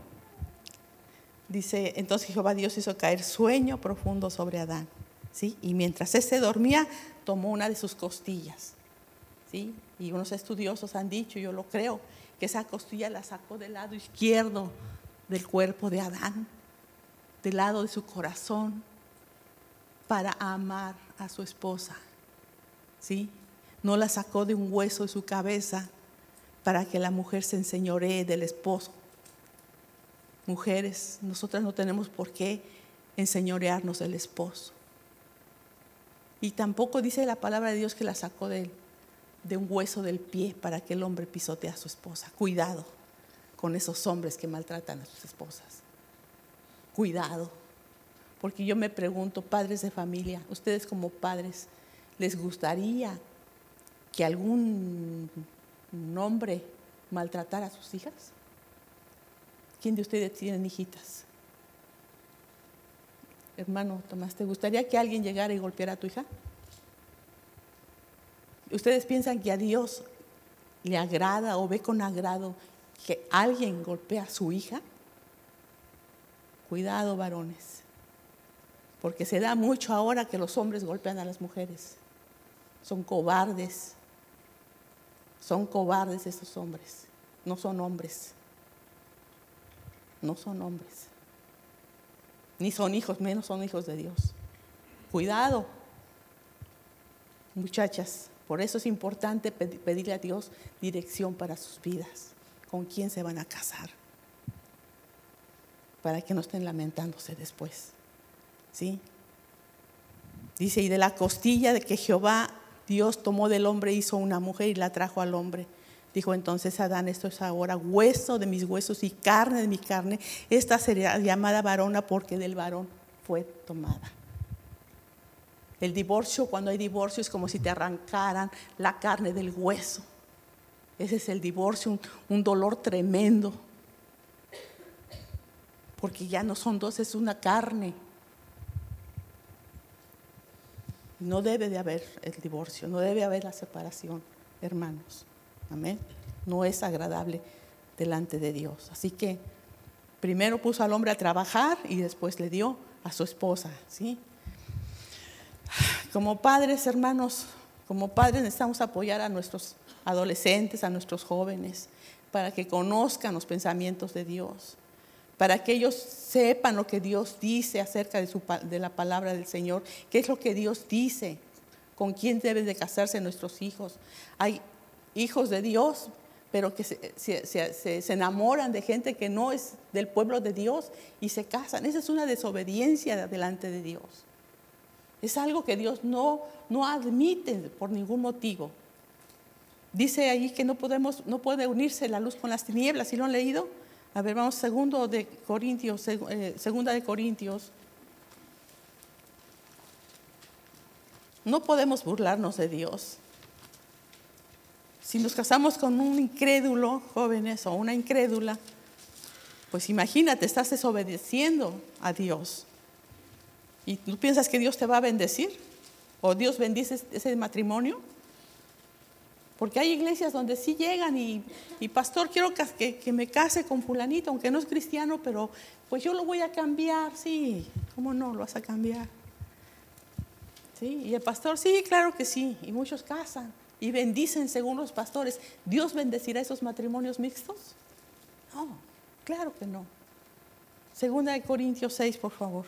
Dice, entonces Jehová Dios hizo caer sueño profundo sobre Adán. ¿sí? Y mientras éste dormía, tomó una de sus costillas. ¿sí? Y unos estudiosos han dicho, yo lo creo, que esa costilla la sacó del lado izquierdo del cuerpo de Adán, del lado de su corazón, para amar a su esposa. ¿Sí? No la sacó de un hueso de su cabeza para que la mujer se enseñoree del esposo. Mujeres, nosotras no tenemos por qué enseñorearnos del esposo. Y tampoco dice la palabra de Dios que la sacó de de un hueso del pie para que el hombre pisotee a su esposa. Cuidado con esos hombres que maltratan a sus esposas. Cuidado. Porque yo me pregunto, padres de familia, ustedes como padres, ¿les gustaría que algún hombre maltratara a sus hijas? ¿Quién de ustedes tienen hijitas? Hermano Tomás, ¿te gustaría que alguien llegara y golpeara a tu hija? ¿Ustedes piensan que a Dios le agrada o ve con agrado que alguien golpea a su hija? Cuidado, varones, porque se da mucho ahora que los hombres golpean a las mujeres. Son cobardes, son cobardes esos hombres, no son hombres, no son hombres, ni son hijos, menos son hijos de Dios. Cuidado, muchachas, por eso es importante pedirle a Dios dirección para sus vidas, con quién se van a casar, para que no estén lamentándose después. ¿Sí? Dice, y de la costilla de que Jehová Dios tomó del hombre, hizo una mujer y la trajo al hombre. Dijo entonces Adán, esto es ahora hueso de mis huesos y carne de mi carne. Esta será llamada varona porque del varón fue tomada. El divorcio, cuando hay divorcio, es como si te arrancaran la carne del hueso. Ese es el divorcio, un, dolor tremendo. Porque ya no son dos, es una carne. No debe de haber el divorcio, no debe haber la separación, hermanos. Amén. No es agradable delante de Dios. Así que primero puso al hombre a trabajar y después le dio a su esposa, ¿sí? Como padres, hermanos, como padres necesitamos apoyar a nuestros adolescentes, a nuestros jóvenes, para que conozcan los pensamientos de Dios, para que ellos sepan lo que Dios dice acerca de, la palabra del Señor, qué es lo que Dios dice, con quién deben de casarse nuestros hijos. Hay hijos de Dios, pero que se, enamoran de gente que no es del pueblo de Dios y se casan. Esa es una desobediencia delante de Dios. Es algo que Dios no, no admite por ningún motivo. Dice ahí que no podemos, no puede unirse la luz con las tinieblas. ¿Sí lo han leído? A ver, vamos segundo de Corintios, eh, segunda de Corintios. No podemos burlarnos de Dios. Si nos casamos con un incrédulo, jóvenes, o una incrédula, pues imagínate, estás desobedeciendo a Dios. ¿Y tú piensas que Dios te va a bendecir? ¿O Dios bendice ese matrimonio? Porque hay iglesias donde sí llegan y, pastor, quiero que, me case con fulanito, aunque no es cristiano, pero pues yo lo voy a cambiar, sí, ¿cómo no lo vas a cambiar? ¿Sí? Y el pastor, sí, claro que sí, y muchos casan y bendicen según los pastores. ¿Dios bendecirá esos matrimonios mixtos? No, claro que no. Segunda de Corintios 6, por favor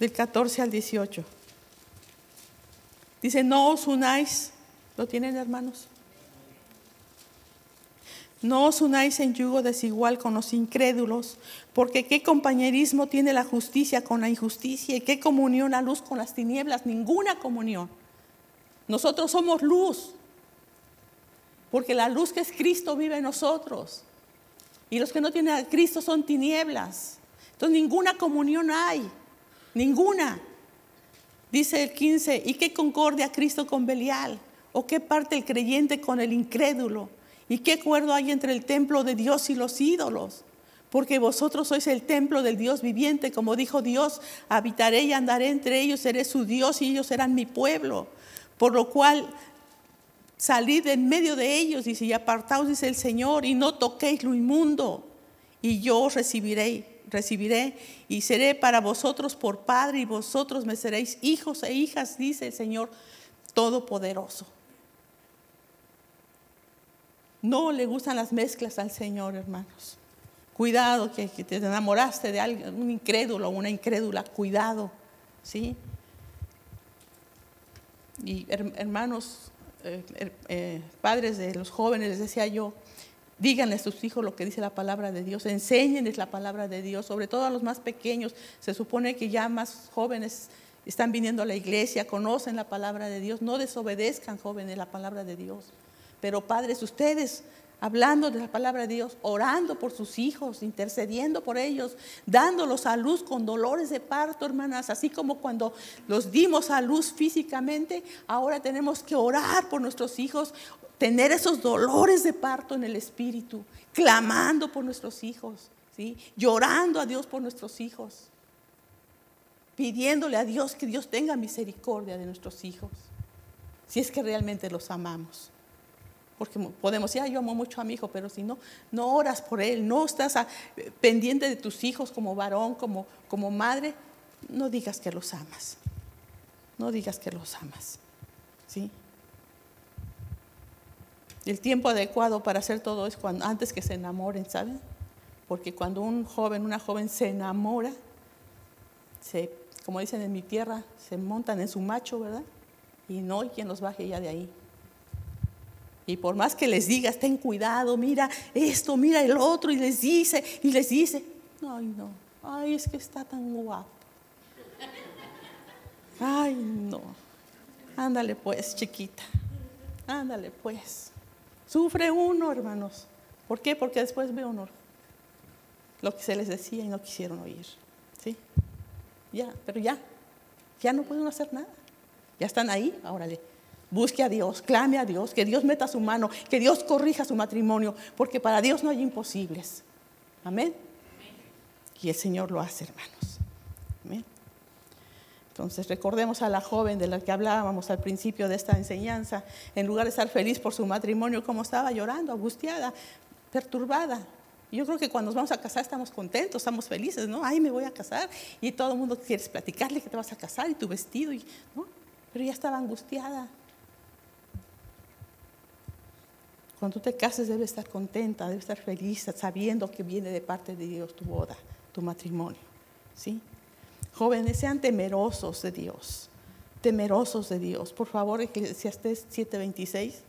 del 14 al 18. Dice, no os unáis. ¿Lo tienen hermanos? No os unáis en yugo desigual con los incrédulos, porque qué compañerismo tiene la justicia con la injusticia y qué comunión la luz con las tinieblas, ninguna comunión. Nosotros somos luz, porque la luz que es Cristo vive en nosotros. Y los que no tienen a Cristo son tinieblas. Entonces ninguna comunión hay, ninguna. Dice el 15, ¿y qué concordia Cristo con Belial? ¿O qué parte el creyente con el incrédulo? ¿Y qué acuerdo hay entre el templo de Dios y los ídolos? Porque vosotros sois el templo del Dios viviente, como dijo Dios, habitaré y andaré entre ellos, seré su Dios y ellos serán mi pueblo. Por lo cual salid en medio de ellos, dice, y apartaos, dice el Señor, y no toquéis lo inmundo, y yo os recibiré, recibiré, y seré para vosotros por Padre, y vosotros me seréis hijos e hijas, dice el Señor Todopoderoso. No le gustan las mezclas al Señor, hermanos. Cuidado que, te enamoraste de alguien, un incrédulo o una incrédula, cuidado, ¿sí? Y hermanos, eh, eh, padres de los jóvenes, les decía yo, díganle a sus hijos lo que dice la palabra de Dios, enséñenles la palabra de Dios, sobre todo a los más pequeños. Se supone que ya más jóvenes están viniendo a la iglesia, conocen la palabra de Dios, no desobedezcan jóvenes la palabra de Dios. Pero padres, ustedes hablando de la palabra de Dios, orando por sus hijos, intercediendo por ellos, dándolos a luz con dolores de parto, hermanas, así como cuando los dimos a luz físicamente, ahora tenemos que orar por nuestros hijos, tener esos dolores de parto en el espíritu, clamando por nuestros hijos, ¿sí? llorando a Dios por nuestros hijos, pidiéndole a Dios que Dios tenga misericordia de nuestros hijos, si es que realmente los amamos. Porque podemos decir, yo amo mucho a mi hijo, pero si no, no oras por él, no estás pendiente de tus hijos como varón, como, como madre, no digas que los amas. No digas que los amas. ¿Sí? El tiempo adecuado para hacer todo es cuando, antes que se enamoren, ¿saben? Porque cuando un joven, una joven se enamora, se, como dicen en mi tierra, se montan en su macho, ¿verdad? Y no hay quien los baje ya de ahí. Y por más que les digas, ten cuidado, mira esto, mira el otro, y les dice, y les dice, ay no, ay es que está tan guapo. Ay no, ándale pues, chiquita, ándale pues. Sufre uno, hermanos. ¿Por qué? Porque después ve uno lo que se les decía y no quisieron oír. ¿Sí? Ya, pero ya, ya no pueden hacer nada. Ya están ahí, órale, Busque a Dios, clame a Dios, que Dios meta su mano, que Dios corrija su matrimonio, porque para Dios no hay imposibles. Amén. Y el Señor lo hace, hermanos. Amén. Entonces recordemos a la joven de la que hablábamos al principio de esta enseñanza, en lugar de estar feliz por su matrimonio, como estaba llorando, angustiada, perturbada. Yo creo que cuando nos vamos a casar estamos contentos, estamos felices, ¿no? Ay, me voy a casar y todo el mundo quiere platicarle que te vas a casar y tu vestido, y, ¿no? Pero ella estaba angustiada, Cuando tú te cases debes estar contenta, debes estar feliz, sabiendo que viene de parte de Dios tu boda, tu matrimonio. ¿sí? Jóvenes, sean temerosos de Dios, temerosos de Dios. Por favor, Eclesiastés 7:26.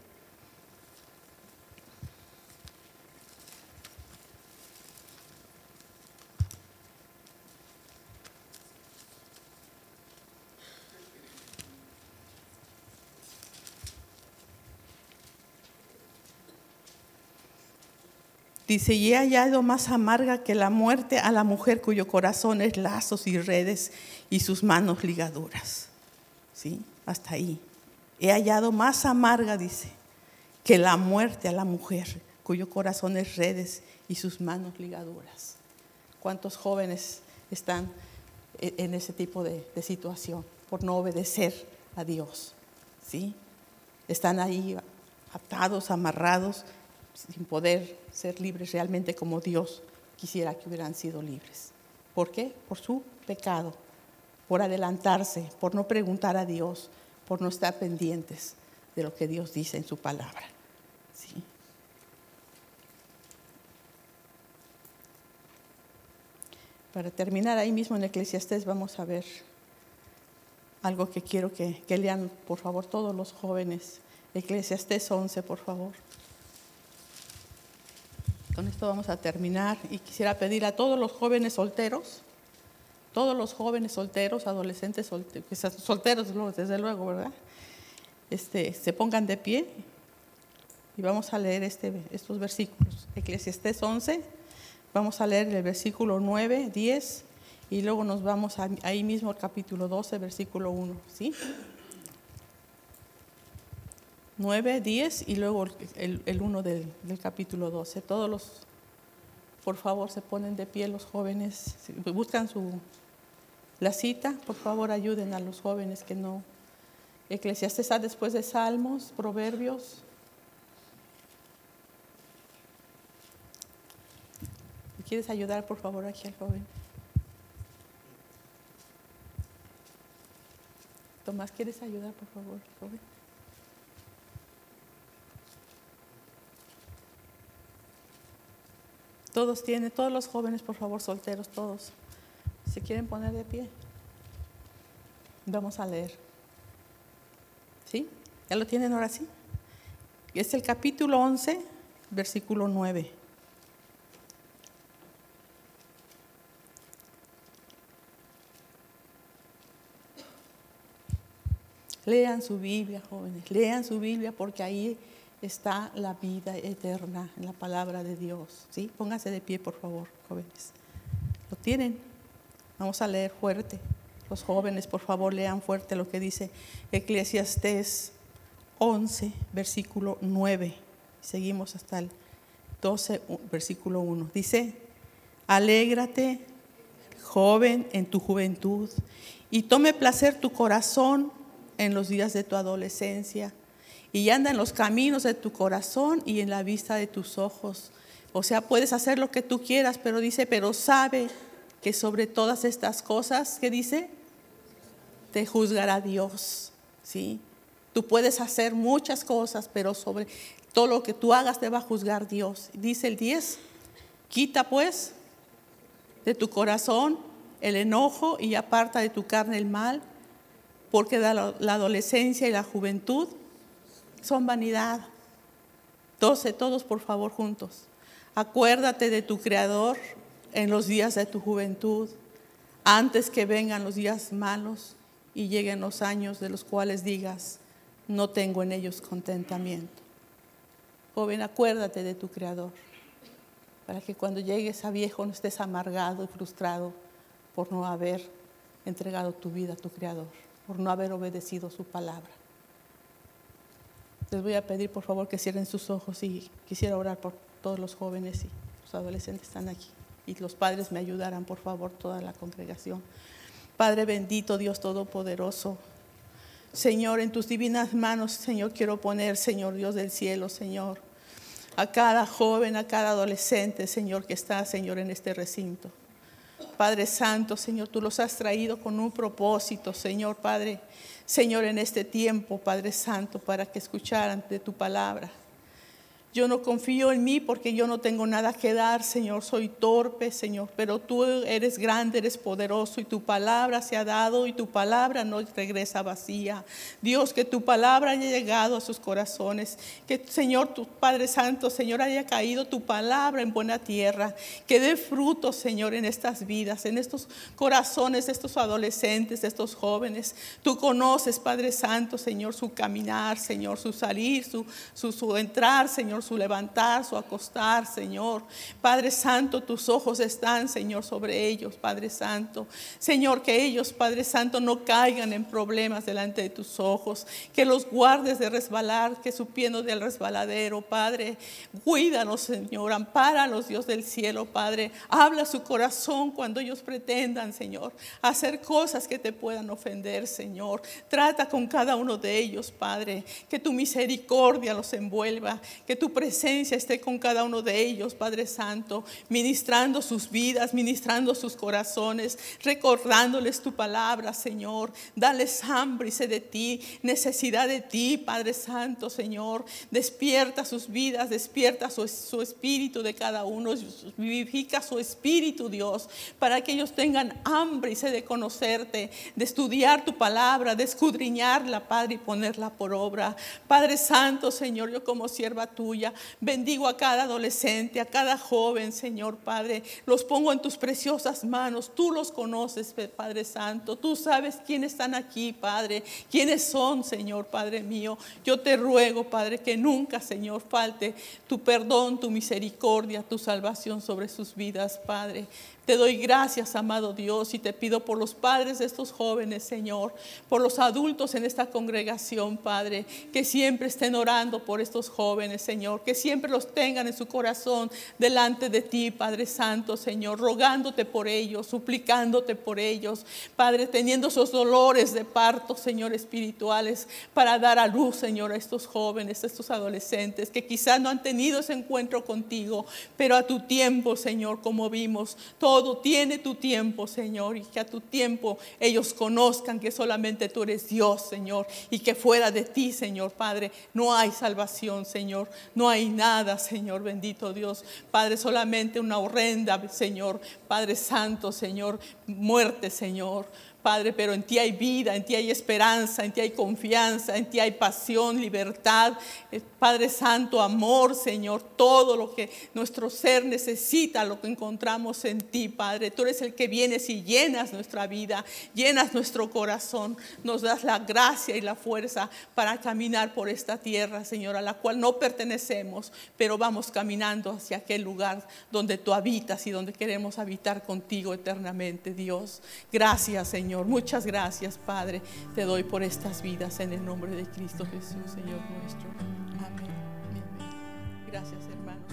Dice, y he hallado más amarga que la muerte a la mujer cuyo corazón es lazos y redes y sus manos ligaduras. ¿Sí? Hasta ahí. He hallado más amarga, dice, que la muerte a la mujer cuyo corazón es redes y sus manos ligaduras. ¿Cuántos jóvenes están e-, en ese tipo de, de situación por no obedecer a Dios? ¿Sí? Están ahí atados, amarrados sin poder ser libres realmente como Dios quisiera que hubieran sido libres. ¿Por qué? Por su pecado, por adelantarse, por no preguntar a Dios, por no estar pendientes de lo que Dios dice en su palabra. ¿Sí? Para terminar ahí mismo en Eclesiastés vamos a ver algo que quiero que, que lean, por favor, todos los jóvenes. Eclesiastés 11, por favor. Con esto vamos a terminar y quisiera pedir a todos los jóvenes solteros, todos los jóvenes solteros, adolescentes solteros, solteros desde luego, ¿verdad? Este, se pongan de pie y vamos a leer este, estos versículos. Eclesiastés 11, vamos a leer el versículo 9, 10 y luego nos vamos ahí mismo al capítulo 12, versículo 1, ¿sí? 9, 10 y luego el, 1 del, capítulo 12. Todos los, por favor, se ponen de pie los jóvenes, buscan su, la cita, por favor ayuden a los jóvenes que no. Eclesiastes está después de Salmos, Proverbios. ¿Quieres ayudar, por favor, aquí al joven? Tomás, ¿quieres ayudar, por favor, joven? Todos tienen, todos los jóvenes, por favor, solteros, todos. ¿Se quieren poner de pie? Vamos a leer. ¿Sí? ¿Ya lo tienen ahora sí? Es el capítulo 11, versículo 9. Lean su Biblia, jóvenes, lean su Biblia porque ahí está la vida eterna en la palabra de Dios. ¿sí? Pónganse de pie, por favor, jóvenes. ¿Lo tienen? Vamos a leer fuerte. Los jóvenes, por favor, lean fuerte lo que dice Eclesiastés 11, versículo 9. Seguimos hasta el 12, versículo 1. Dice, alégrate, joven, en tu juventud, y tome placer tu corazón en los días de tu adolescencia y anda en los caminos de tu corazón y en la vista de tus ojos. O sea, puedes hacer lo que tú quieras, pero dice, pero sabe que sobre todas estas cosas, ¿qué dice? Te juzgará Dios, ¿sí? Tú puedes hacer muchas cosas, pero sobre todo lo que tú hagas te va a juzgar Dios. Dice el 10, quita pues de tu corazón el enojo y aparta de tu carne el mal, porque la adolescencia y la juventud son vanidad. Doce, todos por favor juntos. Acuérdate de tu Creador en los días de tu juventud, antes que vengan los días malos y lleguen los años de los cuales digas, no tengo en ellos contentamiento. Joven, acuérdate de tu Creador, para que cuando llegues a viejo no estés amargado y frustrado por no haber entregado tu vida a tu Creador, por no haber obedecido su palabra. Les voy a pedir por favor que cierren sus ojos y quisiera orar por todos los jóvenes y los adolescentes que están aquí. Y los padres me ayudarán, por favor, toda la congregación. Padre bendito, Dios Todopoderoso. Señor, en tus divinas manos, Señor, quiero poner, Señor Dios del cielo, Señor, a cada joven, a cada adolescente, Señor, que está, Señor, en este recinto. Padre Santo, Señor, tú los has traído con un propósito, Señor Padre. Señor, en este tiempo, Padre Santo, para que escucharan de tu palabra. Yo no confío en mí porque yo no tengo nada que dar, Señor. Soy torpe, Señor, pero tú eres grande, eres poderoso y tu palabra se ha dado y tu palabra no regresa vacía. Dios, que tu palabra haya llegado a sus corazones. Que, Señor, tu Padre Santo, Señor, haya caído tu palabra en buena tierra. Que dé fruto, Señor, en estas vidas, en estos corazones estos adolescentes, estos jóvenes. Tú conoces, Padre Santo, Señor, su caminar, Señor, su salir, su, su, su entrar, Señor su levantar, su acostar, Señor. Padre Santo, tus ojos están, Señor, sobre ellos, Padre Santo. Señor, que ellos, Padre Santo, no caigan en problemas delante de tus ojos, que los guardes de resbalar, que supiendo del resbaladero, Padre. Cuídanos, Señor, ampáralos, Dios del cielo, Padre. Habla su corazón cuando ellos pretendan, Señor, hacer cosas que te puedan ofender, Señor. Trata con cada uno de ellos, Padre, que tu misericordia los envuelva, que tu presencia esté con cada uno de ellos, Padre Santo, ministrando sus vidas, ministrando sus corazones, recordándoles tu palabra, Señor. Dales hambre y sed de ti, necesidad de ti, Padre Santo, Señor. Despierta sus vidas, despierta su, su espíritu de cada uno, vivifica su espíritu, Dios, para que ellos tengan hambre y sed de conocerte, de estudiar tu palabra, de escudriñarla, Padre, y ponerla por obra. Padre Santo, Señor, yo como sierva tuya, bendigo a cada adolescente, a cada joven, Señor, Padre. Los pongo en tus preciosas manos. Tú los conoces, Padre Santo. Tú sabes quiénes están aquí, Padre. Quiénes son, Señor, Padre mío. Yo te ruego, Padre, que nunca, Señor, falte tu perdón, tu misericordia, tu salvación sobre sus vidas, Padre. Te doy gracias, amado Dios, y te pido por los padres de estos jóvenes, Señor, por los adultos en esta congregación, Padre, que siempre estén orando por estos jóvenes, Señor, que siempre los tengan en su corazón delante de ti, Padre Santo, Señor, rogándote por ellos, suplicándote por ellos, Padre, teniendo esos dolores de parto, Señor, espirituales, para dar a luz, Señor, a estos jóvenes, a estos adolescentes que quizás no han tenido ese encuentro contigo, pero a tu tiempo, Señor, como vimos, todo tiene tu tiempo, Señor, y que a tu tiempo ellos conozcan que solamente tú eres Dios, Señor, y que fuera de ti, Señor, Padre, no hay salvación, Señor, no hay nada, Señor, bendito Dios, Padre, solamente una horrenda, Señor, Padre Santo, Señor, muerte, Señor. Padre, pero en ti hay vida, en ti hay esperanza, en ti hay confianza, en ti hay pasión, libertad, eh, Padre Santo, amor, Señor, todo lo que nuestro ser necesita, lo que encontramos en ti, Padre. Tú eres el que vienes y llenas nuestra vida, llenas nuestro corazón, nos das la gracia y la fuerza para caminar por esta tierra, Señor, a la cual no pertenecemos, pero vamos caminando hacia aquel lugar donde tú habitas y donde queremos habitar contigo eternamente, Dios. Gracias, Señor. Señor. Muchas gracias, Padre. Te doy por estas vidas en el nombre de Cristo Jesús, Señor nuestro. Amén. Amén. Gracias, hermanos.